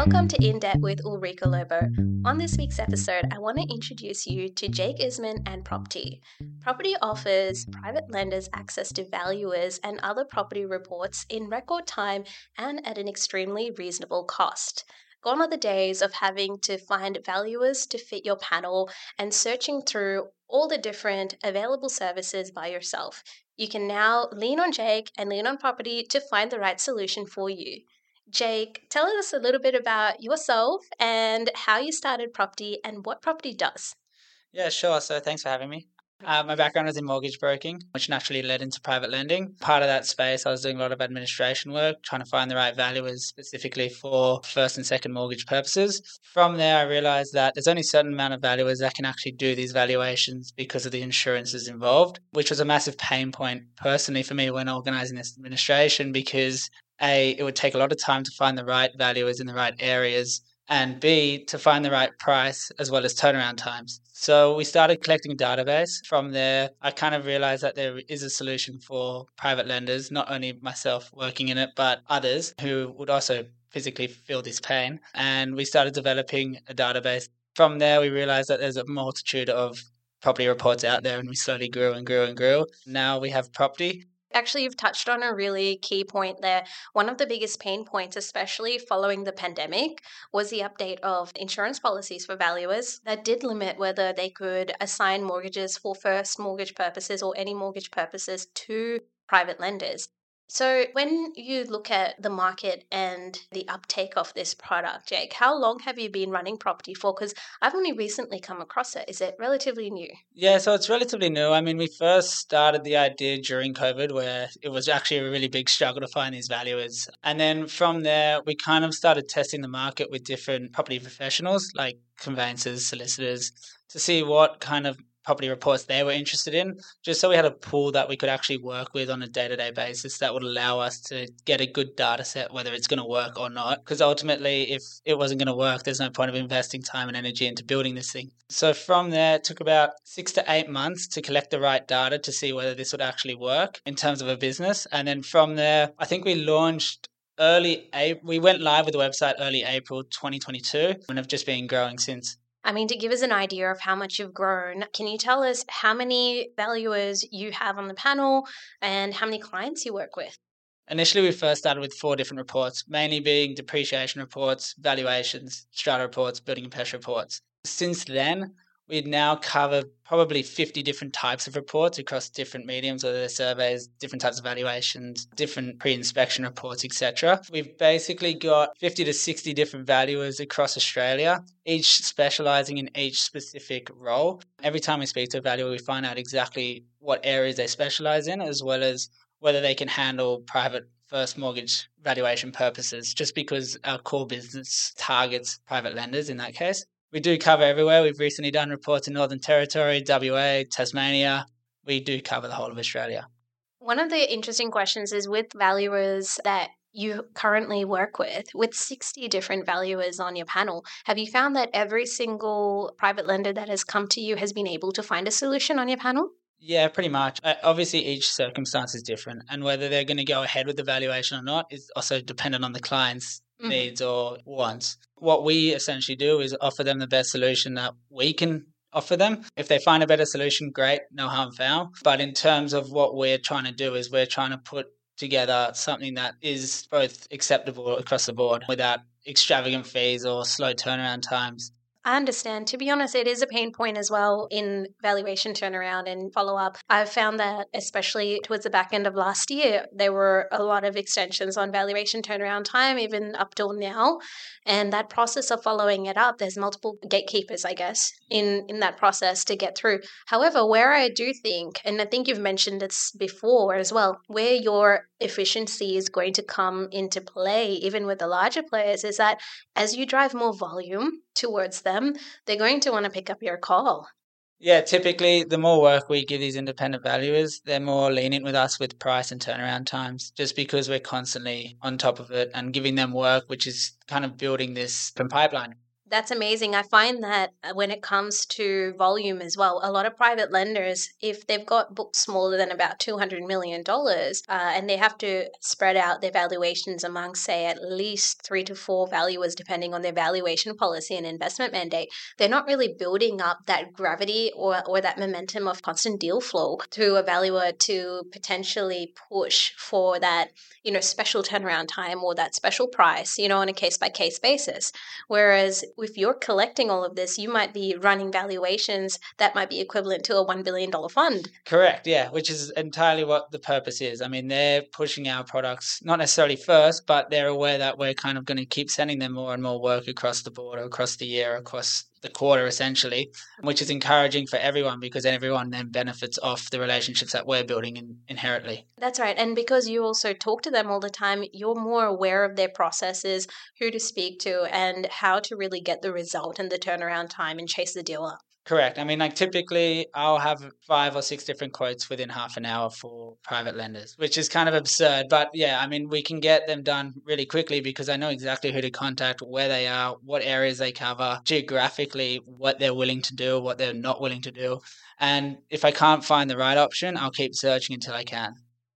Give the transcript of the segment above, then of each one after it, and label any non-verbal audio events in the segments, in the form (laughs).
Welcome to In Debt with Ulrika Lobo. On this week's episode, I want to introduce you to Jake Isman and Propti. Property offers private lenders access to valuers and other property reports in record time and at an extremely reasonable cost. Gone are the days of having to find valuers to fit your panel and searching through all the different available services by yourself. You can now lean on Jake and lean on Propti to find the right solution for you. Jake, tell us a little bit about yourself and how you started Propti and what Propti does. Yeah, sure. So thanks for having me. Uh, my background was in mortgage broking, which naturally led into private lending. Part of that space, I was doing a lot of administration work, trying to find the right valuers specifically for first and second mortgage purposes. From there, I realized that there's only a certain amount of valuers that can actually do these valuations because of the insurances involved, which was a massive pain point personally for me when organizing this administration because a, it would take a lot of time to find the right valuers in the right areas, and B, to find the right price as well as turnaround times. So we started collecting a database. From there, I kind of realized that there is a solution for private lenders, not only myself working in it, but others who would also physically feel this pain. And we started developing a database. From there, we realized that there's a multitude of property reports out there, and we slowly grew and grew and grew. Now we have Propti, Actually, you've touched on a really key point there. One of the biggest pain points, especially following the pandemic, was the update of insurance policies for valuers that did limit whether they could assign mortgages for first mortgage purposes or any mortgage purposes to private lenders. So, when you look at the market and the uptake of this product, Jake, how long have you been running Propti for? Because I've only recently come across it. Is it relatively new? Yeah, so it's relatively new. I mean, we first started the idea during COVID, where it was actually a really big struggle to find these valuers. And then from there, we kind of started testing the market with different property professionals like conveyancers, solicitors, to see what kind of property reports they were interested in, just so we had a pool that we could actually work with on a day to day basis that would allow us to get a good data set, whether it's going to work or not. Because ultimately, if it wasn't going to work, there's no point of investing time and energy into building this thing. So from there, it took about six to eight months to collect the right data to see whether this would actually work in terms of a business. And then from there, I think we launched early April. We went live with the website early April 2022 and have just been growing since. I mean, to give us an idea of how much you've grown, can you tell us how many valuers you have on the panel and how many clients you work with? Initially, we first started with four different reports, mainly being depreciation reports, valuations, strata reports, building and pest reports. Since then, we now cover probably 50 different types of reports across different mediums, whether they're surveys, different types of valuations, different pre-inspection reports, etc. We've basically got 50 to 60 different valuers across Australia, each specializing in each specific role. Every time we speak to a valuer, we find out exactly what areas they specialize in, as well as whether they can handle private first mortgage valuation purposes, just because our core business targets private lenders in that case we do cover everywhere. We've recently done reports in Northern Territory, WA, Tasmania. We do cover the whole of Australia. One of the interesting questions is with valuers that you currently work with, with 60 different valuers on your panel, have you found that every single private lender that has come to you has been able to find a solution on your panel? Yeah, pretty much. Uh, obviously, each circumstance is different, and whether they're going to go ahead with the valuation or not is also dependent on the client's mm-hmm. needs or wants. What we essentially do is offer them the best solution that we can offer them. If they find a better solution, great, no harm foul. But in terms of what we're trying to do, is we're trying to put together something that is both acceptable across the board without extravagant fees or slow turnaround times. I understand. To be honest, it is a pain point as well in valuation turnaround and follow up. I've found that, especially towards the back end of last year, there were a lot of extensions on valuation turnaround time, even up till now. And that process of following it up, there's multiple gatekeepers, I guess, in, in that process to get through. However, where I do think, and I think you've mentioned this before as well, where your efficiency is going to come into play, even with the larger players, is that as you drive more volume towards them, they're going to want to pick up your call. Yeah, typically, the more work we give these independent valuers, they're more lenient with us with price and turnaround times, just because we're constantly on top of it and giving them work, which is kind of building this pipeline. That's amazing. I find that uh, when it comes to volume as well, a lot of private lenders, if they've got books smaller than about $200 million uh, and they have to spread out their valuations among, say, at least three to four valuers, depending on their valuation policy and investment mandate, they're not really building up that gravity or, or that momentum of constant deal flow to a valuer to potentially push for that, you know, special turnaround time or that special price, you know, on a case by case basis. Whereas if you're collecting all of this, you might be running valuations that might be equivalent to a $1 billion fund. Correct, yeah, which is entirely what the purpose is. I mean, they're pushing our products, not necessarily first, but they're aware that we're kind of going to keep sending them more and more work across the board, across the year, across the quarter essentially, which is encouraging for everyone because everyone then benefits off the relationships that we're building in, inherently. That's right. And because you also talk to them all the time, you're more aware of their processes, who to speak to, and how to really get the result and the turnaround time and chase the deal up. Correct. I mean, like typically I'll have five or six different quotes within half an hour for private lenders, which is kind of absurd. But yeah, I mean, we can get them done really quickly because I know exactly who to contact, where they are, what areas they cover, geographically, what they're willing to do, what they're not willing to do. And if I can't find the right option, I'll keep searching until I can.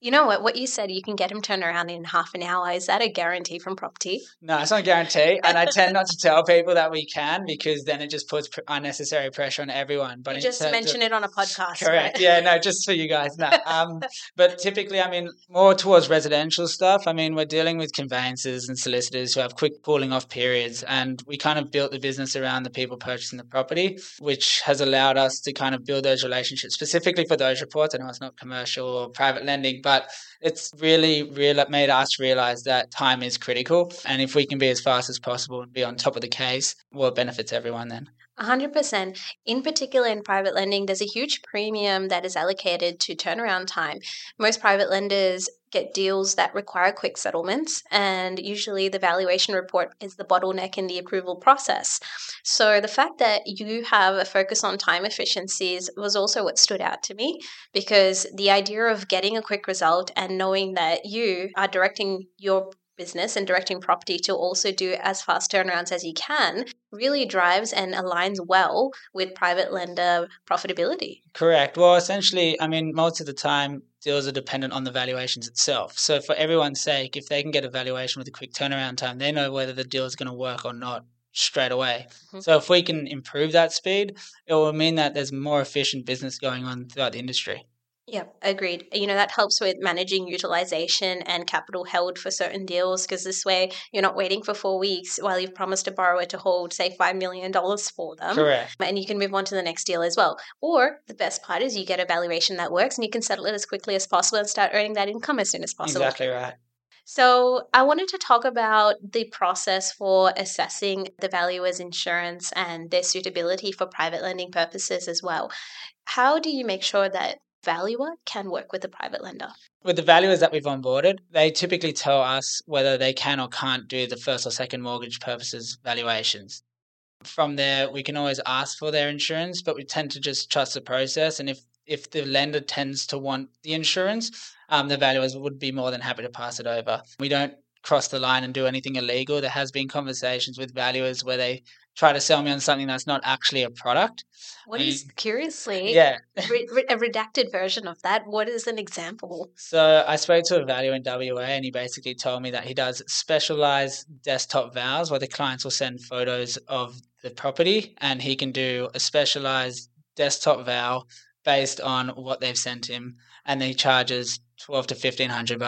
You know what? What you said, you can get him turned around in half an hour. Is that a guarantee from Propti? No, it's not a guarantee. And I tend not to (laughs) tell people that we can because then it just puts unnecessary pressure on everyone. But you just mention of, it on a podcast. Correct. Right? Yeah, no, just for you guys. No. Um, (laughs) but typically, I mean, more towards residential stuff. I mean, we're dealing with conveyancers and solicitors who have quick pulling off periods. And we kind of built the business around the people purchasing the property, which has allowed us to kind of build those relationships specifically for those reports. I know it's not commercial or private lending, but it's really, made us realize that time is critical. And if we can be as fast as possible and be on top of the case, well, it benefits everyone then. 100%. In particular, in private lending, there's a huge premium that is allocated to turnaround time. Most private lenders get deals that require quick settlements, and usually the valuation report is the bottleneck in the approval process. So, the fact that you have a focus on time efficiencies was also what stood out to me because the idea of getting a quick result and knowing that you are directing your business and directing Propti to also do as fast turnarounds as you can really drives and aligns well with private lender profitability. Correct. Well, essentially, I mean, most of the time, deals are dependent on the valuations itself. So, for everyone's sake, if they can get a valuation with a quick turnaround time, they know whether the deal is going to work or not straight away. Mm-hmm. So, if we can improve that speed, it will mean that there's more efficient business going on throughout the industry. Yeah, agreed. You know, that helps with managing utilization and capital held for certain deals because this way you're not waiting for four weeks while you've promised a borrower to hold, say, $5 million for them. Correct. And you can move on to the next deal as well. Or the best part is you get a valuation that works and you can settle it as quickly as possible and start earning that income as soon as possible. Exactly right. So, I wanted to talk about the process for assessing the valuer's insurance and their suitability for private lending purposes as well. How do you make sure that valuer can work with a private lender. With the valuers that we've onboarded, they typically tell us whether they can or can't do the first or second mortgage purposes valuations. From there, we can always ask for their insurance, but we tend to just trust the process. And if, if the lender tends to want the insurance, um, the valuers would be more than happy to pass it over. We don't cross the line and do anything illegal. There has been conversations with valuers where they try to sell me on something that's not actually a product. What is curiously yeah re- (laughs) re- a redacted version of that? What is an example? So I spoke to a valuer in WA, and he basically told me that he does specialized desktop vows where the clients will send photos of the property, and he can do a specialized desktop vow based on what they've sent him, and he charges twelve to fifteen hundred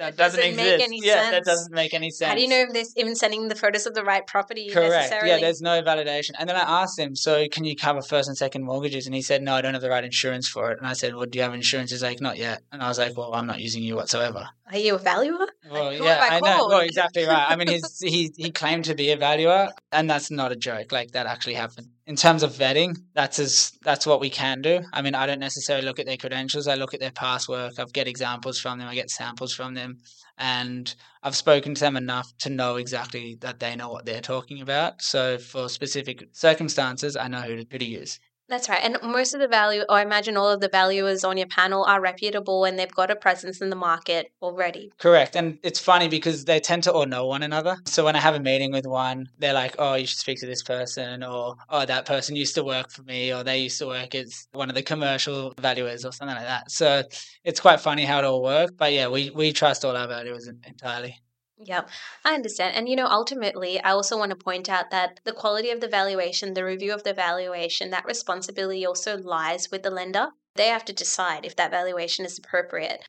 that doesn't, doesn't exist. Make any yeah, sense. that doesn't make any sense. How do you know if they're even sending the photos of the right property? Correct. Yeah, there's no validation. And then I asked him, so can you cover first and second mortgages? And he said, no, I don't have the right insurance for it. And I said, well, do you have insurance? He's like, not yet. And I was like, well, I'm not using you whatsoever. Are you a valuer? Well, like, yeah, I, I know. Well, exactly right. I mean, he's, he he claimed to be a valuer, and that's not a joke. Like that actually happened. In terms of vetting, that's as that's what we can do. I mean, I don't necessarily look at their credentials. I look at their past work. I get examples from them. I get samples from them, and I've spoken to them enough to know exactly that they know what they're talking about. So for specific circumstances, I know who to, who to use. That's right. And most of the value, or I imagine all of the valuers on your panel are reputable and they've got a presence in the market already. Correct. And it's funny because they tend to all know one another. So when I have a meeting with one, they're like, oh, you should speak to this person, or oh, that person used to work for me, or they used to work as one of the commercial valuers, or something like that. So it's quite funny how it all works. But yeah, we, we trust all our valuers entirely. Yeah, I understand. And, you know, ultimately, I also want to point out that the quality of the valuation, the review of the valuation, that responsibility also lies with the lender. They have to decide if that valuation is appropriate.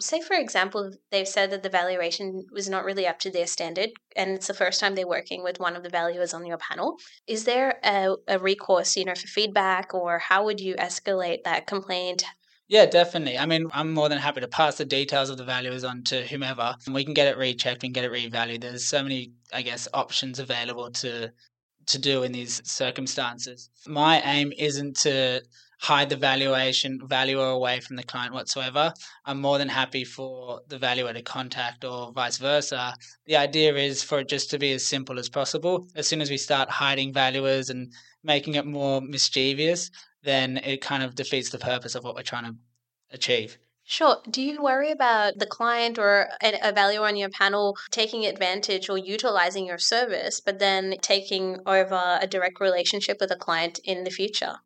Say, for example, they've said that the valuation was not really up to their standard, and it's the first time they're working with one of the valuers on your panel. Is there a, a recourse, you know, for feedback, or how would you escalate that complaint? Yeah, definitely. I mean, I'm more than happy to pass the details of the valuers on to whomever. We can get it rechecked, we can get it revalued. There's so many, I guess, options available to to do in these circumstances. My aim isn't to hide the valuation valuer away from the client whatsoever. I'm more than happy for the valuer to contact or vice versa. The idea is for it just to be as simple as possible. As soon as we start hiding valuers and making it more mischievous, then it kind of defeats the purpose of what we're trying to achieve. Sure. Do you worry about the client or a valuer on your panel taking advantage or utilizing your service, but then taking over a direct relationship with a client in the future?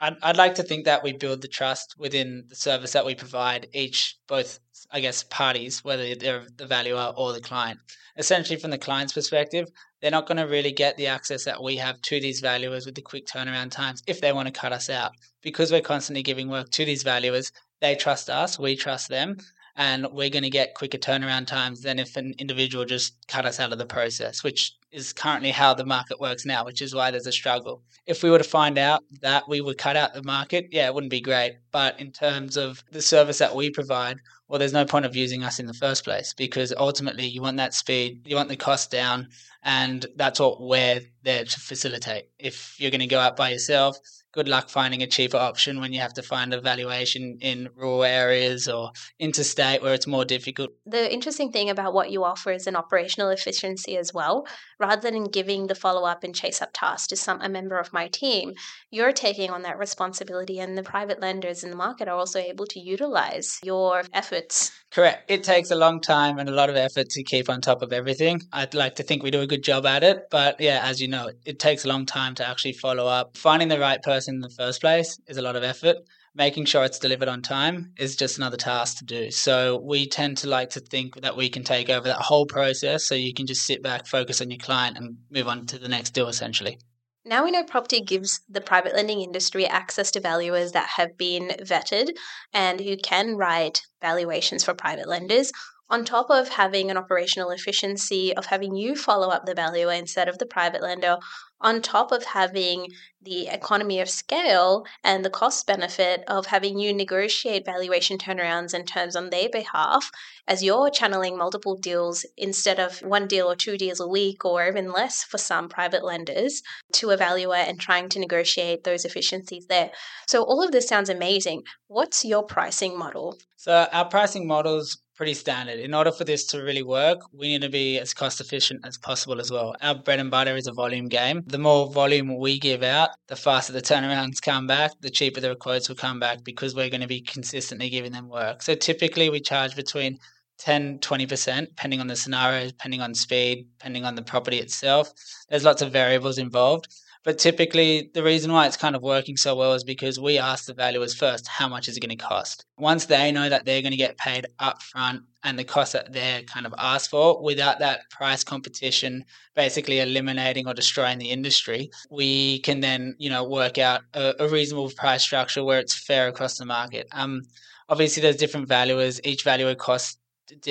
I'd, I'd like to think that we build the trust within the service that we provide each, both, I guess, parties, whether they're the valuer or the client. Essentially, from the client's perspective, they're not going to really get the access that we have to these valuers with the quick turnaround times if they want to cut us out. Because we're constantly giving work to these valuers, they trust us, we trust them, and we're going to get quicker turnaround times than if an individual just cut us out of the process, which is currently how the market works now, which is why there's a struggle. If we were to find out that we would cut out the market, yeah, it wouldn't be great. But in terms of the service that we provide, well, there's no point of using us in the first place because ultimately you want that speed, you want the cost down, and that's what we're there to facilitate. If you're going to go out by yourself, good luck finding a cheaper option when you have to find a valuation in rural areas or interstate where it's more difficult. The interesting thing about what you offer is an operational efficiency as well. Rather than giving the follow up and chase up task to some a member of my team, you're taking on that responsibility and the private lenders in the market are also able to utilize your efforts. Correct. It takes a long time and a lot of effort to keep on top of everything. I'd like to think we do a good job at it, but yeah, as you know, it takes a long time to actually follow up. Finding the right person in the first place is a lot of effort. Making sure it's delivered on time is just another task to do. So we tend to like to think that we can take over that whole process so you can just sit back, focus on your client, and move on to the next deal essentially. Now we know Propti gives the private lending industry access to valuers that have been vetted and who can write valuations for private lenders on top of having an operational efficiency of having you follow up the valuer instead of the private lender, on top of having the economy of scale and the cost benefit of having you negotiate valuation turnarounds and terms on their behalf as you're channeling multiple deals instead of one deal or two deals a week or even less for some private lenders to a valuer and trying to negotiate those efficiencies there. So all of this sounds amazing. What's your pricing model? So our pricing models pretty standard. In order for this to really work, we need to be as cost efficient as possible as well. Our bread and butter is a volume game. The more volume we give out, the faster the turnarounds come back, the cheaper the quotes will come back because we're going to be consistently giving them work. So typically we charge between 10 20% depending on the scenario depending on speed depending on the property itself there's lots of variables involved but typically, the reason why it's kind of working so well is because we ask the valuers first, how much is it going to cost? Once they know that they're going to get paid upfront and the cost that they're kind of asked for without that price competition basically eliminating or destroying the industry, we can then, you know, work out a, a reasonable price structure where it's fair across the market. Um, obviously, there's different valuers. Each valuer costs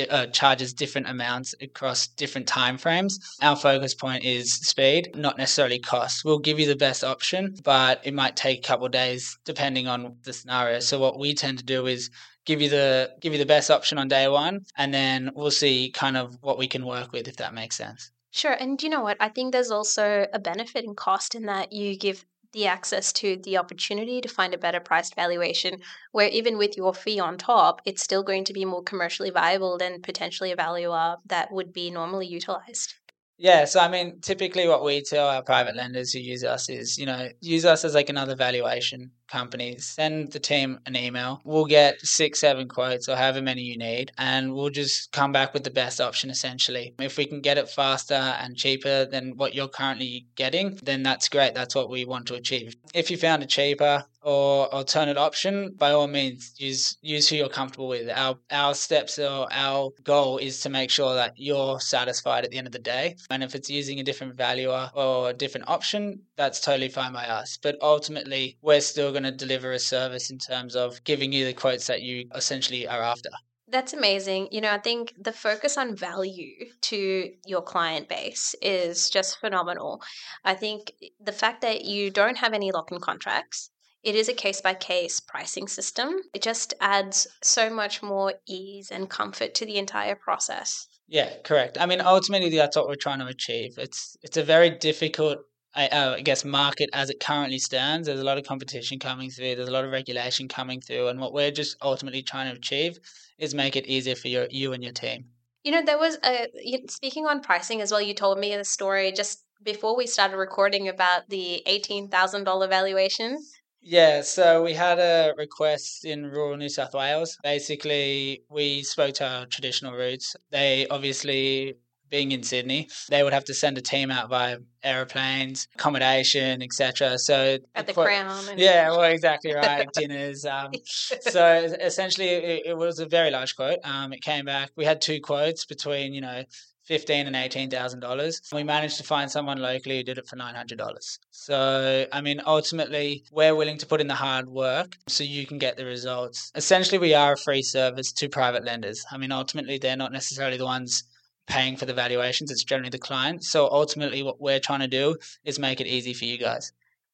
uh, charges different amounts across different time frames. Our focus point is speed, not necessarily cost. We'll give you the best option, but it might take a couple days depending on the scenario. So what we tend to do is give you the give you the best option on day one, and then we'll see kind of what we can work with if that makes sense. Sure. And you know what? I think there's also a benefit in cost in that you give the access to the opportunity to find a better priced valuation where even with your fee on top it's still going to be more commercially viable than potentially a valuer that would be normally utilized Yeah, so I mean, typically what we tell our private lenders who use us is, you know, use us as like another valuation company. Send the team an email. We'll get six, seven quotes or however many you need, and we'll just come back with the best option essentially. If we can get it faster and cheaper than what you're currently getting, then that's great. That's what we want to achieve. If you found it cheaper, or alternate option, by all means, use use who you're comfortable with. Our our steps or our goal is to make sure that you're satisfied at the end of the day. And if it's using a different valuer or a different option, that's totally fine by us. But ultimately, we're still going to deliver a service in terms of giving you the quotes that you essentially are after. That's amazing. You know, I think the focus on value to your client base is just phenomenal. I think the fact that you don't have any lock in contracts, it is a case by case pricing system. It just adds so much more ease and comfort to the entire process. Yeah, correct. I mean, ultimately, that's what we're trying to achieve. It's it's a very difficult, I, uh, I guess, market as it currently stands. There's a lot of competition coming through. There's a lot of regulation coming through, and what we're just ultimately trying to achieve is make it easier for your you and your team. You know, there was a speaking on pricing as well. You told me a story just before we started recording about the eighteen thousand dollar valuation yeah, so we had a request in rural New South Wales. Basically, we spoke to our traditional routes. They obviously being in Sydney, they would have to send a team out via aeroplanes, accommodation, etc. So at the quite, Crown, and... yeah, well, (laughs) exactly right, dinners. Um, so (laughs) essentially, it, it, was a very large quote. Um, it came back. We had two quotes between you know fifteen and eighteen thousand dollars. We managed to find someone locally who did it for nine hundred dollars. So I mean, ultimately, we're willing to put in the hard work so you can get the results. Essentially, we are a free service to private lenders. I mean, ultimately, they're not necessarily the ones paying for the valuations. It's generally the client. So ultimately, what we're trying to do is make it easy for you guys.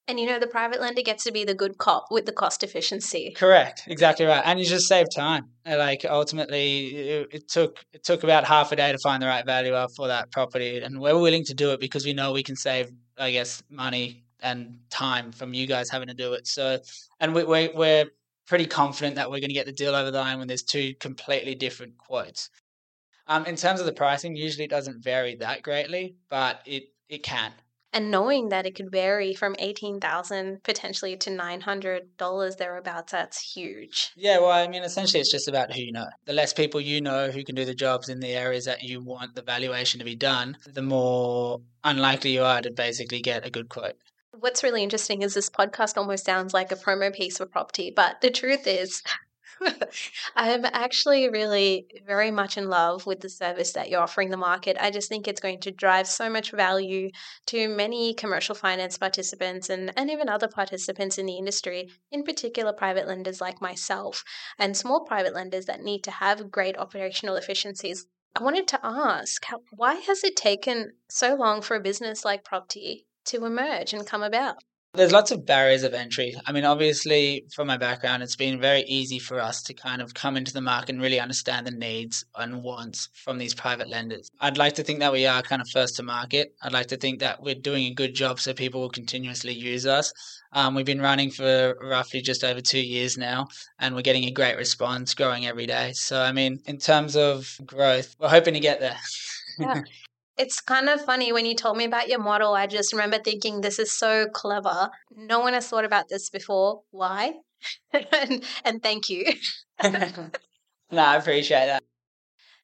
And you know, the private lender gets to be the good cop with the cost efficiency. Correct, exactly right, and you just save time. Like ultimately, it, it, took it took about half a day to find the right valuer for that property, and we're willing to do it because we know we can save, I guess, money and time from you guys having to do it. So, and we, we we're pretty confident that we're going to get the deal over the line when there's two completely different quotes. Um, in terms of the pricing, usually it doesn't vary that greatly, but it it can and knowing that it could vary from 18000 potentially to $900 thereabouts that's huge. Yeah well i mean essentially it's just about who you know. The less people you know who can do the jobs in the areas that you want the valuation to be done the more unlikely you are to basically get a good quote. What's really interesting is this podcast almost sounds like a promo piece for Propti, but the truth is, (laughs) I'm actually really very much in love with the service that you're offering the market. I just think it's going to drive so much value to many commercial finance participants and, and even other participants in the industry, in particular private lenders like myself and small private lenders that need to have great operational efficiencies. I wanted to ask, how, why has it taken so long for a business like Propti to emerge and come about? There's lots of barriers of entry. I mean, obviously, from my background, it's been very easy for us to kind of come into the market and really understand the needs and wants from these private lenders. I'd like to think that we are kind of first to market. I'd like to think that we're doing a good job so people will continuously use us. Um, we've been running for roughly just over two years now, and we're getting a great response, growing every day. So, I mean, in terms of growth, we're hoping to get there. yeah. (laughs) It's kind of funny when you told me about your model. I just remember thinking, this is so clever. No one has thought about this before. Why? (laughs) and, and thank you. (laughs) no, I appreciate that.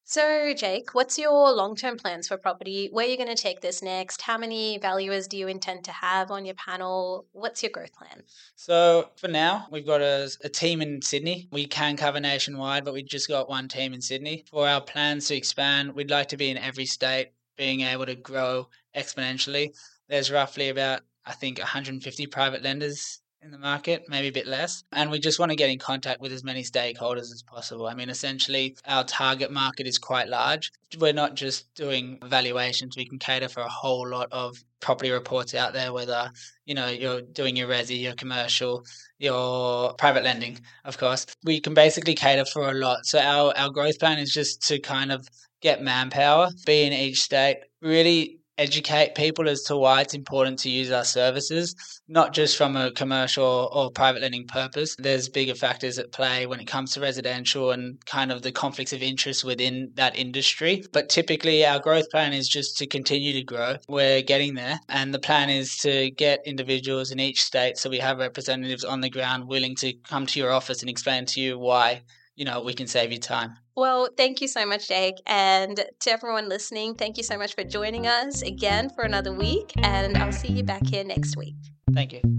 So, Jake, what's your long term plans for Propti? Where are you going to take this next? How many valuers do you intend to have on your panel? What's your growth plan? So, for now, we've got a, a team in Sydney. We can cover nationwide, but we've just got one team in Sydney. For our plans to expand, we'd like to be in every state being able to grow exponentially. There's roughly about, I think, 150 private lenders in the market, maybe a bit less. And we just want to get in contact with as many stakeholders as possible. I mean, essentially, our target market is quite large. We're not just doing valuations, we can cater for a whole lot of property reports out there, whether, you know, you're doing your resi, your commercial, your private lending, of course. We can basically cater for a lot. So our, our growth plan is just to kind of get manpower, be in each state, really educate people as to why it's important to use our services, not just from a commercial or private lending purpose. There's bigger factors at play when it comes to residential and kind of the conflicts of interest within that industry. But typically, our growth plan is just to continue to grow. We're getting there, and the plan is to get individuals in each state so we have representatives on the ground willing to come to your office and explain to you why you know we can save you time well, thank you so much, Jake. And to everyone listening, thank you so much for joining us again for another week. And I'll see you back here next week. Thank you.